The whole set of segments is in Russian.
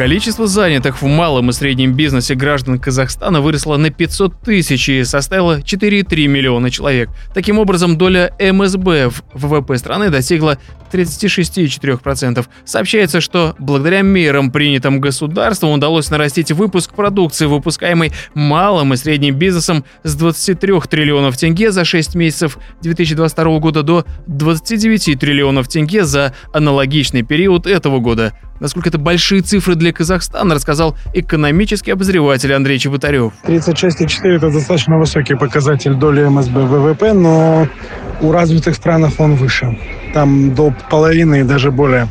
Количество занятых в малом и среднем бизнесе граждан Казахстана выросло на 500 тысяч и составило 4,3 миллиона человек. Таким образом, доля МСБ в ВВП страны достигла 36,4%. Сообщается, что благодаря мерам, принятым государством, удалось нарастить выпуск продукции, выпускаемой малым и средним бизнесом с 23 триллионов тенге за 6 месяцев 2022 года до 29 триллионов тенге за аналогичный период этого года. Насколько это большие цифры для Казахстана, рассказал экономический обозреватель Андрей Чеботарев. 36,4 – это достаточно высокий показатель доли МСБ ВВП, но у развитых странах он выше. Там до половины и даже более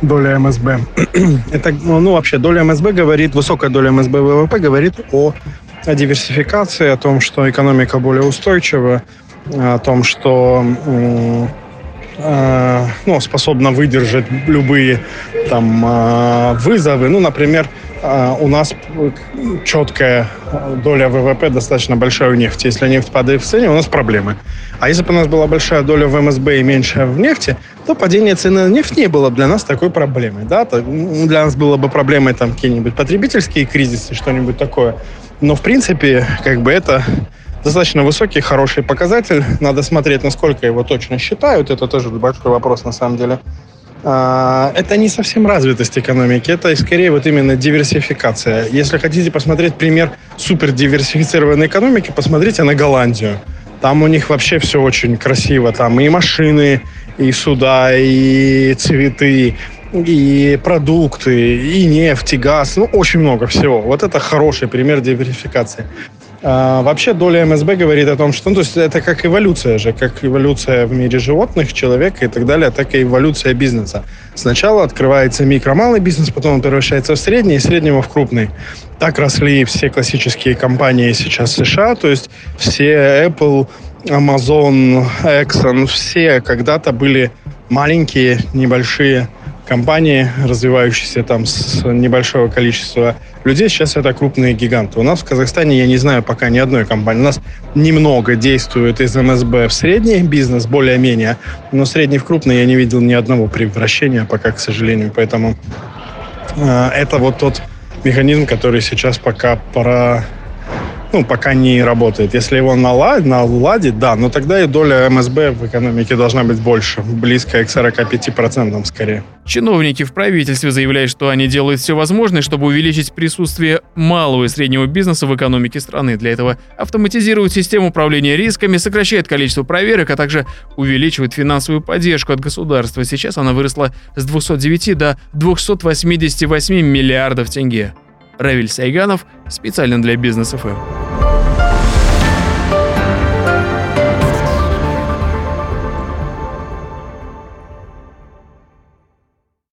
доля МСБ. это, ну, вообще, доля МСБ говорит, высокая доля МСБ ВВП говорит о, о диверсификации, о том, что экономика более устойчива, о том, что Э, ну, способна выдержать любые там э, вызовы. Ну, например, э, у нас четкая доля ВВП достаточно большая в нефти. Если нефть падает в цене, у нас проблемы. А если бы у нас была большая доля в МСБ и меньшая в нефти, то падение цены на нефть не было бы для нас такой проблемой. Да? Для нас было бы проблемой там какие-нибудь потребительские кризисы, что-нибудь такое. Но, в принципе, как бы это достаточно высокий, хороший показатель. Надо смотреть, насколько его точно считают. Это тоже большой вопрос на самом деле. А, это не совсем развитость экономики, это скорее вот именно диверсификация. Если хотите посмотреть пример супер диверсифицированной экономики, посмотрите на Голландию. Там у них вообще все очень красиво. Там и машины, и суда, и цветы, и продукты, и нефть, и газ. Ну, очень много всего. Вот это хороший пример диверсификации. А, вообще доля МСБ говорит о том, что ну, то есть это как эволюция же, как эволюция в мире животных, человека и так далее, так и эволюция бизнеса. Сначала открывается микро-малый бизнес, потом он превращается в средний, и среднего в крупный. Так росли все классические компании сейчас США, то есть все Apple, Amazon, Exxon, все когда-то были маленькие, небольшие компании, развивающиеся там с небольшого количества людей, сейчас это крупные гиганты. У нас в Казахстане, я не знаю пока ни одной компании. У нас немного действует из МСБ в средний бизнес, более-менее, но средний в крупный я не видел ни одного превращения пока, к сожалению. Поэтому э, это вот тот механизм, который сейчас пока пора ну, пока не работает. Если его наладить, наладить, да, но тогда и доля МСБ в экономике должна быть больше, близкая к 45% скорее. Чиновники в правительстве заявляют, что они делают все возможное, чтобы увеличить присутствие малого и среднего бизнеса в экономике страны. Для этого автоматизируют систему управления рисками, сокращают количество проверок, а также увеличивают финансовую поддержку от государства. Сейчас она выросла с 209 до 288 миллиардов тенге. Равиль Сайганов специально для бизнес ФМ.